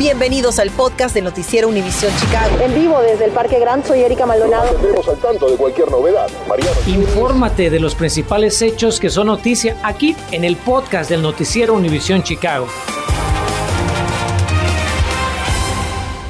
Bienvenidos al podcast del Noticiero Univisión Chicago. En vivo desde el Parque Gran, soy Erika Maldonado. Estamos al tanto de cualquier novedad. Mariano. Infórmate de los principales hechos que son noticia aquí en el podcast del Noticiero Univisión Chicago.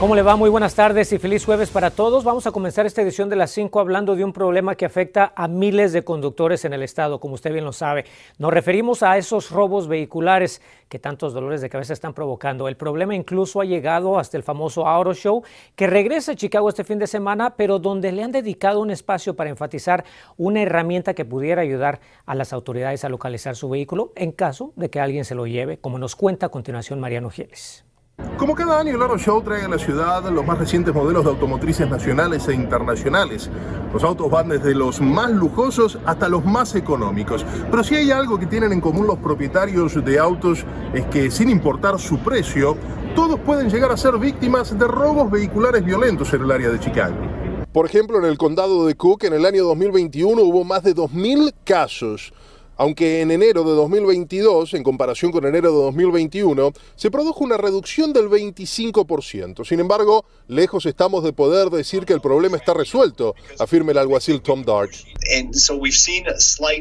¿Cómo le va? Muy buenas tardes y feliz jueves para todos. Vamos a comenzar esta edición de las 5 hablando de un problema que afecta a miles de conductores en el estado, como usted bien lo sabe. Nos referimos a esos robos vehiculares que tantos dolores de cabeza están provocando. El problema incluso ha llegado hasta el famoso Auto Show, que regresa a Chicago este fin de semana, pero donde le han dedicado un espacio para enfatizar una herramienta que pudiera ayudar a las autoridades a localizar su vehículo en caso de que alguien se lo lleve, como nos cuenta a continuación Mariano Gieles. Como cada año, el Auto Show trae a la ciudad los más recientes modelos de automotrices nacionales e internacionales. Los autos van desde los más lujosos hasta los más económicos. Pero si hay algo que tienen en común los propietarios de autos es que sin importar su precio, todos pueden llegar a ser víctimas de robos vehiculares violentos en el área de Chicago. Por ejemplo, en el condado de Cook, en el año 2021 hubo más de 2.000 casos aunque en enero de 2022, en comparación con enero de 2021, se produjo una reducción del 25%. Sin embargo, lejos estamos de poder decir que el problema está resuelto, afirma el alguacil Tom Dart.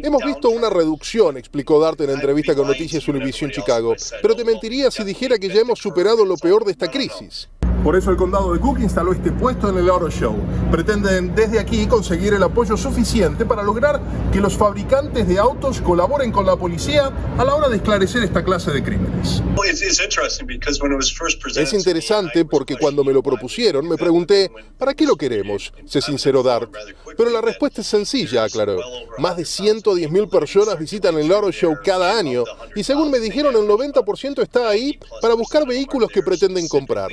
Hemos visto una reducción, explicó Dart en entrevista con Noticias Univision Chicago, pero te mentiría si dijera que ya hemos superado lo peor de esta crisis. Por eso el condado de Cook instaló este puesto en el Auto Show. Pretenden desde aquí conseguir el apoyo suficiente para lograr que los fabricantes de autos colaboren con la policía a la hora de esclarecer esta clase de crímenes. Es interesante porque cuando me lo propusieron me pregunté, ¿para qué lo queremos? Se sinceró Dart. Pero la respuesta es sencilla, aclaró. Más de 110 mil personas visitan el Auto Show cada año y según me dijeron el 90% está ahí para buscar vehículos que pretenden comprar.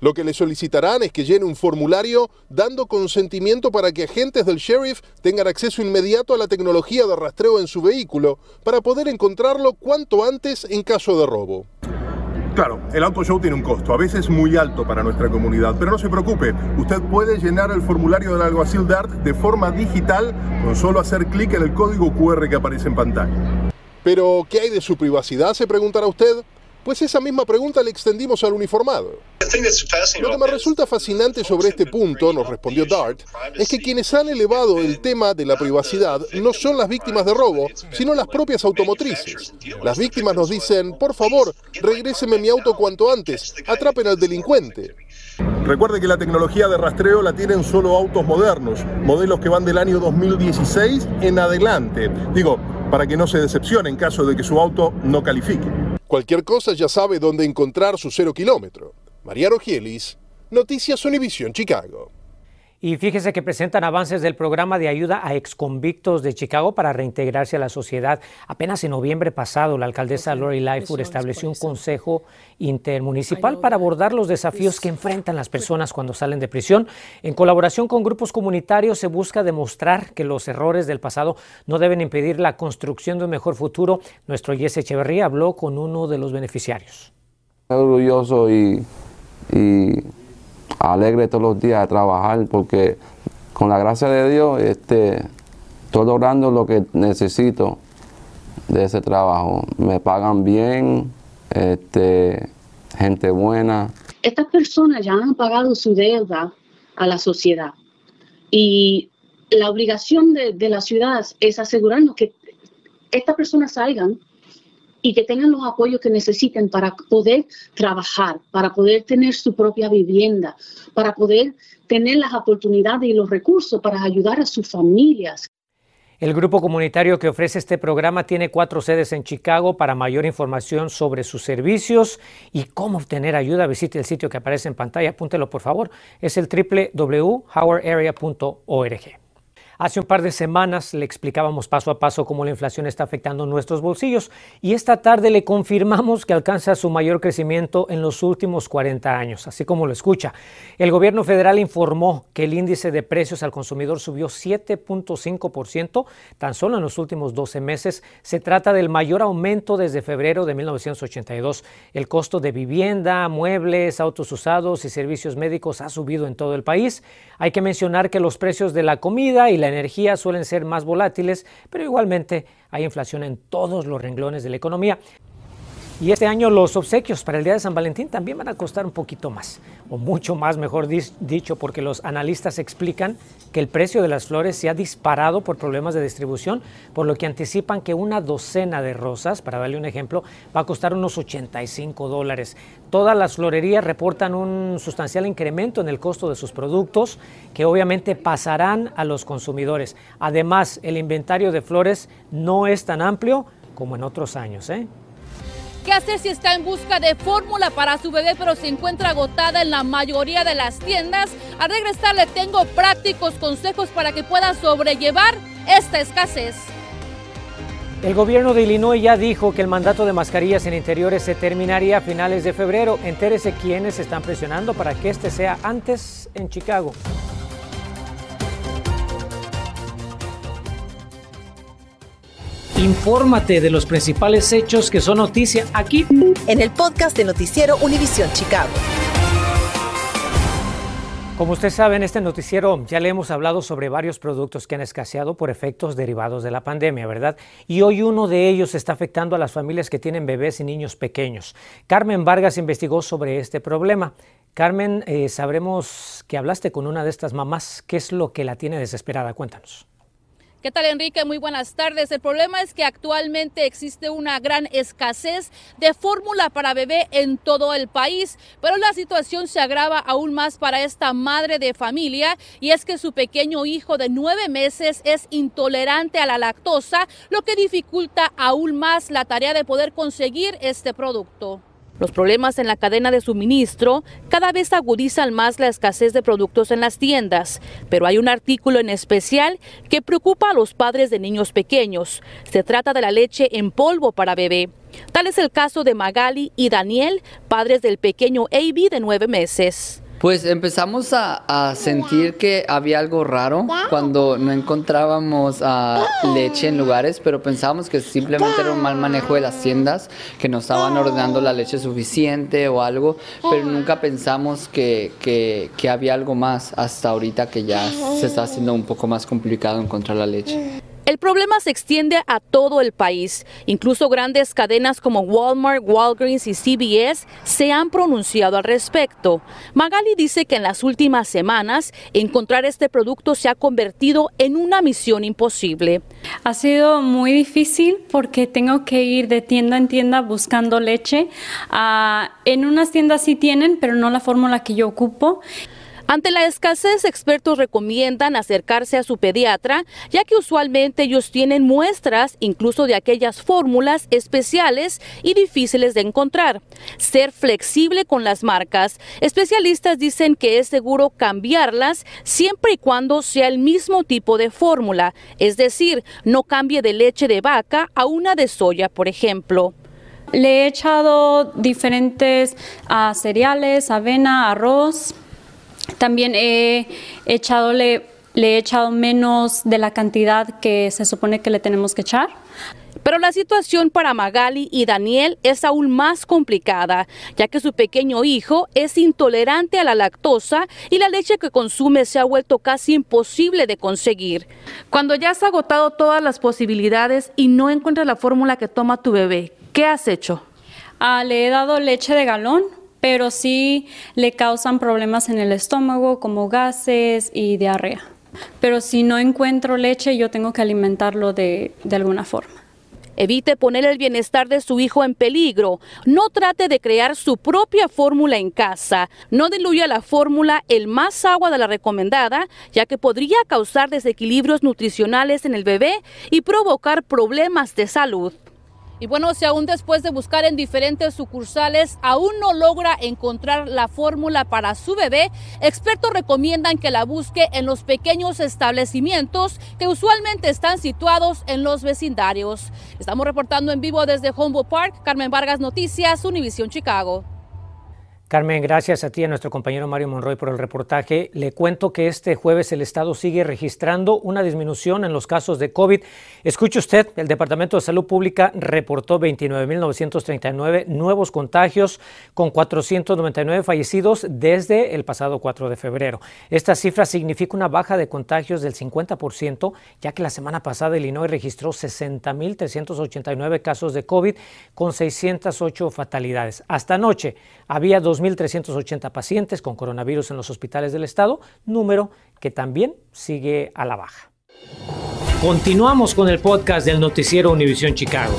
Lo que le solicitarán es que llene un formulario dando consentimiento para que agentes del sheriff tengan acceso inmediato a la tecnología de rastreo en su vehículo para poder encontrarlo cuanto antes en caso de robo. Claro, el auto show tiene un costo, a veces muy alto para nuestra comunidad, pero no se preocupe, usted puede llenar el formulario del alguacil DART de forma digital con solo hacer clic en el código QR que aparece en pantalla. Pero, ¿qué hay de su privacidad? Se preguntará usted. Pues esa misma pregunta le extendimos al uniformado. Lo que me resulta fascinante sobre este punto, nos respondió Dart, es que quienes han elevado el tema de la privacidad no son las víctimas de robo, sino las propias automotrices. Las víctimas nos dicen, por favor, regréseme mi auto cuanto antes, atrapen al delincuente. Recuerde que la tecnología de rastreo la tienen solo autos modernos, modelos que van del año 2016 en adelante. Digo, para que no se decepcione en caso de que su auto no califique. Cualquier cosa ya sabe dónde encontrar su cero kilómetro. Mariano Gielis, Noticias Univisión Chicago. Y fíjese que presentan avances del programa de ayuda a exconvictos de Chicago para reintegrarse a la sociedad. Apenas en noviembre pasado, la alcaldesa Lori Lightfoot estableció un consejo intermunicipal para abordar los desafíos que enfrentan las personas cuando salen de prisión. En colaboración con grupos comunitarios se busca demostrar que los errores del pasado no deben impedir la construcción de un mejor futuro. Nuestro Jesse Echeverría habló con uno de los beneficiarios. Orgulloso y, y alegre todos los días de trabajar porque con la gracia de Dios este, estoy logrando lo que necesito de ese trabajo. Me pagan bien, este, gente buena. Estas personas ya han pagado su deuda a la sociedad y la obligación de, de la ciudad es asegurarnos que estas personas salgan y que tengan los apoyos que necesiten para poder trabajar, para poder tener su propia vivienda, para poder tener las oportunidades y los recursos para ayudar a sus familias. El grupo comunitario que ofrece este programa tiene cuatro sedes en Chicago. Para mayor información sobre sus servicios y cómo obtener ayuda, visite el sitio que aparece en pantalla. Apúntelo, por favor. Es el www.howardarea.org. Hace un par de semanas le explicábamos paso a paso cómo la inflación está afectando nuestros bolsillos y esta tarde le confirmamos que alcanza su mayor crecimiento en los últimos 40 años, así como lo escucha. El gobierno federal informó que el índice de precios al consumidor subió 7.5% tan solo en los últimos 12 meses. Se trata del mayor aumento desde febrero de 1982. El costo de vivienda, muebles, autos usados y servicios médicos ha subido en todo el país. Hay que mencionar que los precios de la comida y la energía suelen ser más volátiles, pero igualmente hay inflación en todos los renglones de la economía. Y este año los obsequios para el Día de San Valentín también van a costar un poquito más, o mucho más, mejor dicho, porque los analistas explican que el precio de las flores se ha disparado por problemas de distribución, por lo que anticipan que una docena de rosas, para darle un ejemplo, va a costar unos 85 dólares. Todas las florerías reportan un sustancial incremento en el costo de sus productos, que obviamente pasarán a los consumidores. Además, el inventario de flores no es tan amplio como en otros años. ¿eh? ¿Qué hacer si está en busca de fórmula para su bebé pero se encuentra agotada en la mayoría de las tiendas? Al regresar le tengo prácticos consejos para que pueda sobrellevar esta escasez. El gobierno de Illinois ya dijo que el mandato de mascarillas en interiores se terminaría a finales de febrero. Entérese quiénes están presionando para que este sea antes en Chicago. Infórmate de los principales hechos que son noticia aquí en el podcast de Noticiero Univisión Chicago. Como usted sabe, en este noticiero ya le hemos hablado sobre varios productos que han escaseado por efectos derivados de la pandemia, ¿verdad? Y hoy uno de ellos está afectando a las familias que tienen bebés y niños pequeños. Carmen Vargas investigó sobre este problema. Carmen, eh, sabremos que hablaste con una de estas mamás. ¿Qué es lo que la tiene desesperada? Cuéntanos. ¿Qué tal, Enrique? Muy buenas tardes. El problema es que actualmente existe una gran escasez de fórmula para bebé en todo el país, pero la situación se agrava aún más para esta madre de familia y es que su pequeño hijo de nueve meses es intolerante a la lactosa, lo que dificulta aún más la tarea de poder conseguir este producto. Los problemas en la cadena de suministro cada vez agudizan más la escasez de productos en las tiendas, pero hay un artículo en especial que preocupa a los padres de niños pequeños. Se trata de la leche en polvo para bebé. Tal es el caso de Magali y Daniel, padres del pequeño AB de nueve meses. Pues empezamos a, sentir que había algo raro cuando no encontrábamos ah, leche en lugares, pero pensábamos que simplemente era un mal manejo de las tiendas, que no estaban ordenando la leche suficiente o algo, pero nunca pensamos que, que había algo más hasta ahorita que ya se está haciendo un poco más complicado encontrar la leche. El problema se extiende a todo el país. Incluso grandes cadenas como Walmart, Walgreens y CBS se han pronunciado al respecto. Magali dice que en las últimas semanas encontrar este producto se ha convertido en una misión imposible. Ha sido muy difícil porque tengo que ir de tienda en tienda buscando leche. Ah, en unas tiendas sí tienen, pero no la fórmula que yo ocupo. Ante la escasez, expertos recomiendan acercarse a su pediatra, ya que usualmente ellos tienen muestras incluso de aquellas fórmulas especiales y difíciles de encontrar. Ser flexible con las marcas. Especialistas dicen que es seguro cambiarlas siempre y cuando sea el mismo tipo de fórmula, es decir, no cambie de leche de vaca a una de soya, por ejemplo. Le he echado diferentes ah, cereales, avena, arroz, también he echado, le, he echado menos de la cantidad que se supone que le tenemos que echar. Pero la situación para Magali y Daniel es aún más complicada, ya que su pequeño hijo es intolerante a la lactosa y la leche que consume se ha vuelto casi imposible de conseguir. Cuando ya has agotado todas las posibilidades y no encuentras la fórmula que toma tu bebé, ¿qué has hecho? Ah, le he dado leche de galón, pero sí le causan problemas en el estómago como gases y diarrea. Pero si no encuentro leche, yo tengo que alimentarlo de, alguna forma. Evite poner el bienestar de su hijo en peligro. No trate de crear su propia fórmula en casa. No diluya la fórmula el más agua de la recomendada, ya que podría causar desequilibrios nutricionales en el bebé y provocar problemas de salud. Y bueno, si aún después de buscar en diferentes sucursales aún no logra encontrar la fórmula para su bebé, expertos recomiendan que la busque en los pequeños establecimientos que usualmente están situados en los vecindarios. Estamos reportando en vivo desde Humboldt Park. Carmen Vargas Noticias, Univisión Chicago. Carmen, gracias a ti y a nuestro compañero Mario Monroy por el reportaje. Le cuento que este jueves el Estado sigue registrando una disminución en los casos de COVID. Escuche usted, el Departamento de Salud Pública reportó 29.939 nuevos contagios con 499 fallecidos desde el pasado 4 de febrero. Esta cifra significa una baja de contagios del 50%, ya que la semana pasada Illinois registró 60.389 casos de COVID con 608 fatalidades. Hasta anoche había 2.380 pacientes con coronavirus en los hospitales del estado, número que también sigue a la baja. Continuamos con el podcast del noticiero Univisión Chicago.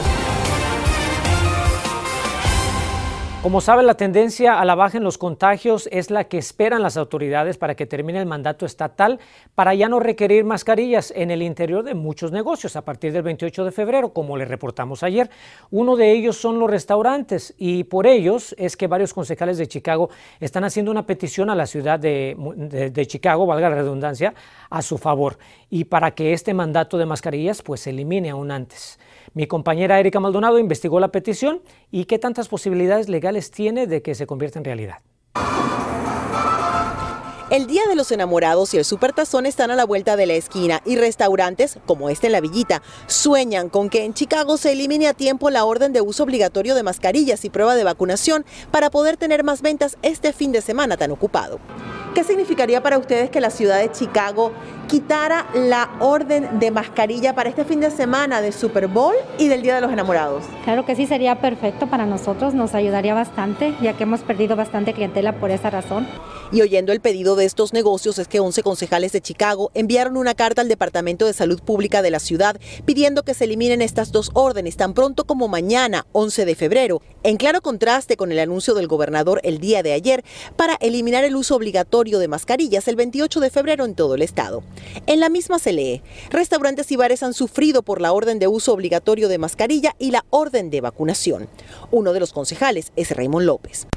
Como sabe, la tendencia a la baja en los contagios es la que esperan las autoridades para que termine el mandato estatal para ya no requerir mascarillas en el interior de muchos negocios a partir del 28 de febrero, como le reportamos ayer. Uno de ellos son los restaurantes y por ellos es que varios concejales de Chicago están haciendo una petición a la ciudad de, de Chicago, valga la redundancia, a su favor y para que este mandato de mascarillas pues se elimine aún antes. Mi compañera Erika Maldonado investigó la petición y qué tantas posibilidades legales tiene de que se convierta en realidad. El Día de los Enamorados y el Supertazón están a la vuelta de la esquina y restaurantes, como este en la Villita, sueñan con que en Chicago se elimine a tiempo la orden de uso obligatorio de mascarillas y prueba de vacunación para poder tener más ventas este fin de semana tan ocupado. ¿Qué significaría para ustedes que la ciudad de Chicago quitara la orden de mascarilla para este fin de semana de Super Bowl y del Día de los Enamorados? Claro que sí, sería perfecto para nosotros, nos ayudaría bastante, ya que hemos perdido bastante clientela por esa razón. Y oyendo el pedido de estos negocios es que 11 concejales de Chicago enviaron una carta al Departamento de Salud Pública de la ciudad pidiendo que se eliminen estas dos órdenes tan pronto como mañana, 11 de febrero, en claro contraste con el anuncio del gobernador el día de ayer para eliminar el uso obligatorio de mascarillas el 28 de febrero en todo el estado. En la misma se lee, restaurantes y bares han sufrido por la orden de uso obligatorio de mascarilla y la orden de vacunación. Uno de los concejales es Raymond López.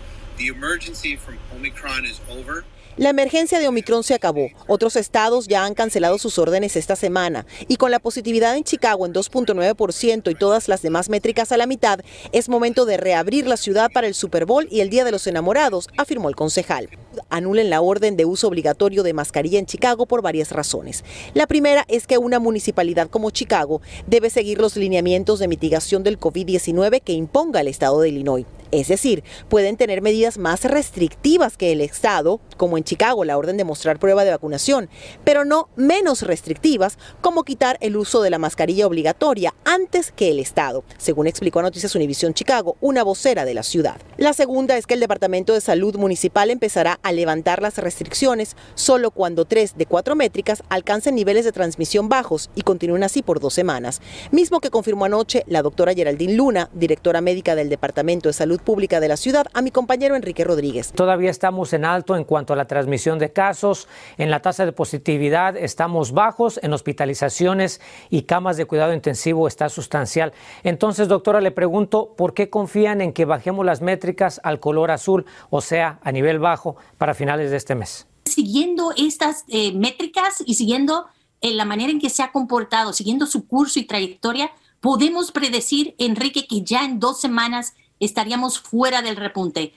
La emergencia de Omicron se acabó. Otros estados ya han cancelado sus órdenes esta semana. Y con la positividad en Chicago en 2.9% y todas las demás métricas a la mitad, es momento de reabrir la ciudad para el Super Bowl y el Día de los Enamorados, afirmó el concejal. Anulen la orden de uso obligatorio de mascarilla en Chicago por varias razones. La primera es que una municipalidad como Chicago debe seguir los lineamientos de mitigación del COVID-19 que imponga el estado de Illinois. Es decir, pueden tener medidas más restrictivas que el Estado, como en Chicago la orden de mostrar prueba de vacunación, pero no menos restrictivas, como quitar el uso de la mascarilla obligatoria antes que el Estado, según explicó a Noticias Univisión Chicago, una vocera de la ciudad. La segunda es que el Departamento de Salud Municipal empezará a levantar las restricciones solo cuando tres de cuatro métricas alcancen niveles de transmisión bajos y continúen así por dos semanas, mismo que confirmó anoche la doctora Geraldine Luna, directora médica del Departamento de Salud Pública de la ciudad, a mi compañero Enrique Rodríguez. Todavía estamos en alto en cuanto a la transmisión de casos, en la tasa de positividad estamos bajos, en hospitalizaciones y camas de cuidado intensivo está sustancial. Entonces, doctora, le pregunto, ¿por qué confían en que bajemos las métricas al color azul, o sea, a nivel bajo, para finales de este mes? Siguiendo estas eh, métricas y siguiendo en eh, la manera en que se ha comportado, siguiendo su curso y trayectoria, podemos predecir, Enrique, que ya en dos semanas estaríamos fuera del repunte.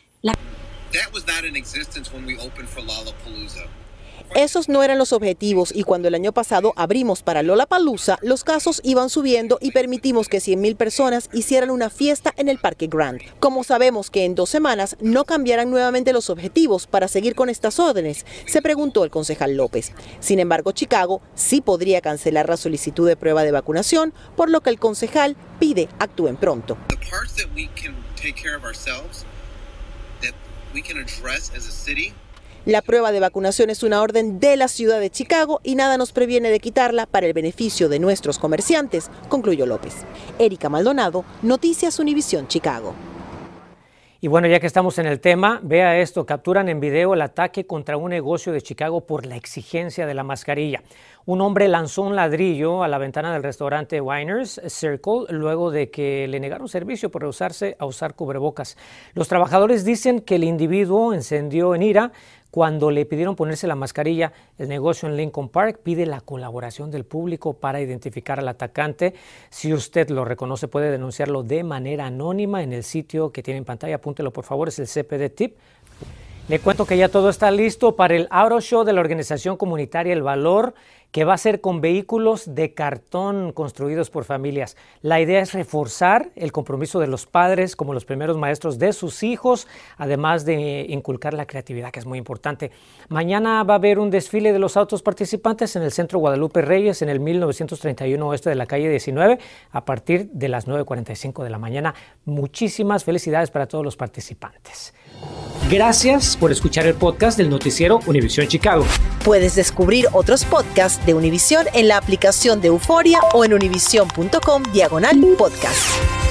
Esos no eran los objetivos y cuando el año pasado abrimos para Lollapalooza, los casos iban subiendo y permitimos que 100.000 personas hicieran una fiesta en el Parque Grand. Como sabemos que en dos semanas no cambiarán nuevamente los objetivos para seguir con estas órdenes, se preguntó el concejal López. Sin embargo, Chicago sí podría cancelar la solicitud de prueba de vacunación, por lo que el concejal pide actúen pronto. La prueba de vacunación es una orden de la ciudad de Chicago y nada nos previene de quitarla para el beneficio de nuestros comerciantes, concluyó López. Erika Maldonado, Noticias Univisión Chicago. Y bueno, ya que estamos en el tema, vea esto, capturan en video el ataque contra un negocio de Chicago por la exigencia de la mascarilla. Un hombre lanzó un ladrillo a la ventana del restaurante Winers Circle luego de que le negaron servicio por rehusarse a usar cubrebocas. Los trabajadores dicen que el individuo encendió en ira cuando le pidieron ponerse la mascarilla, el negocio en Lincoln Park pide la colaboración del público para identificar al atacante. Si usted lo reconoce, puede denunciarlo de manera anónima en el sitio que tiene en pantalla. Apúntelo, por favor, es el CPD Tip Le cuento que ya todo está listo para el Auto Show de la organización comunitaria El Valor que va a ser con vehículos de cartón construidos por familias. La idea es reforzar el compromiso de los padres como los primeros maestros de sus hijos, además de inculcar la creatividad, que es muy importante. Mañana va a haber un desfile de los autos participantes en el Centro Guadalupe Reyes en el 1931 oeste de la calle 19 a partir de las 9.45 de la mañana. Muchísimas felicidades para todos los participantes. Gracias por escuchar el podcast del noticiero Univisión Chicago. Puedes descubrir otros podcasts de Univisión en la aplicación de Euforia o en univision.com diagonal podcast.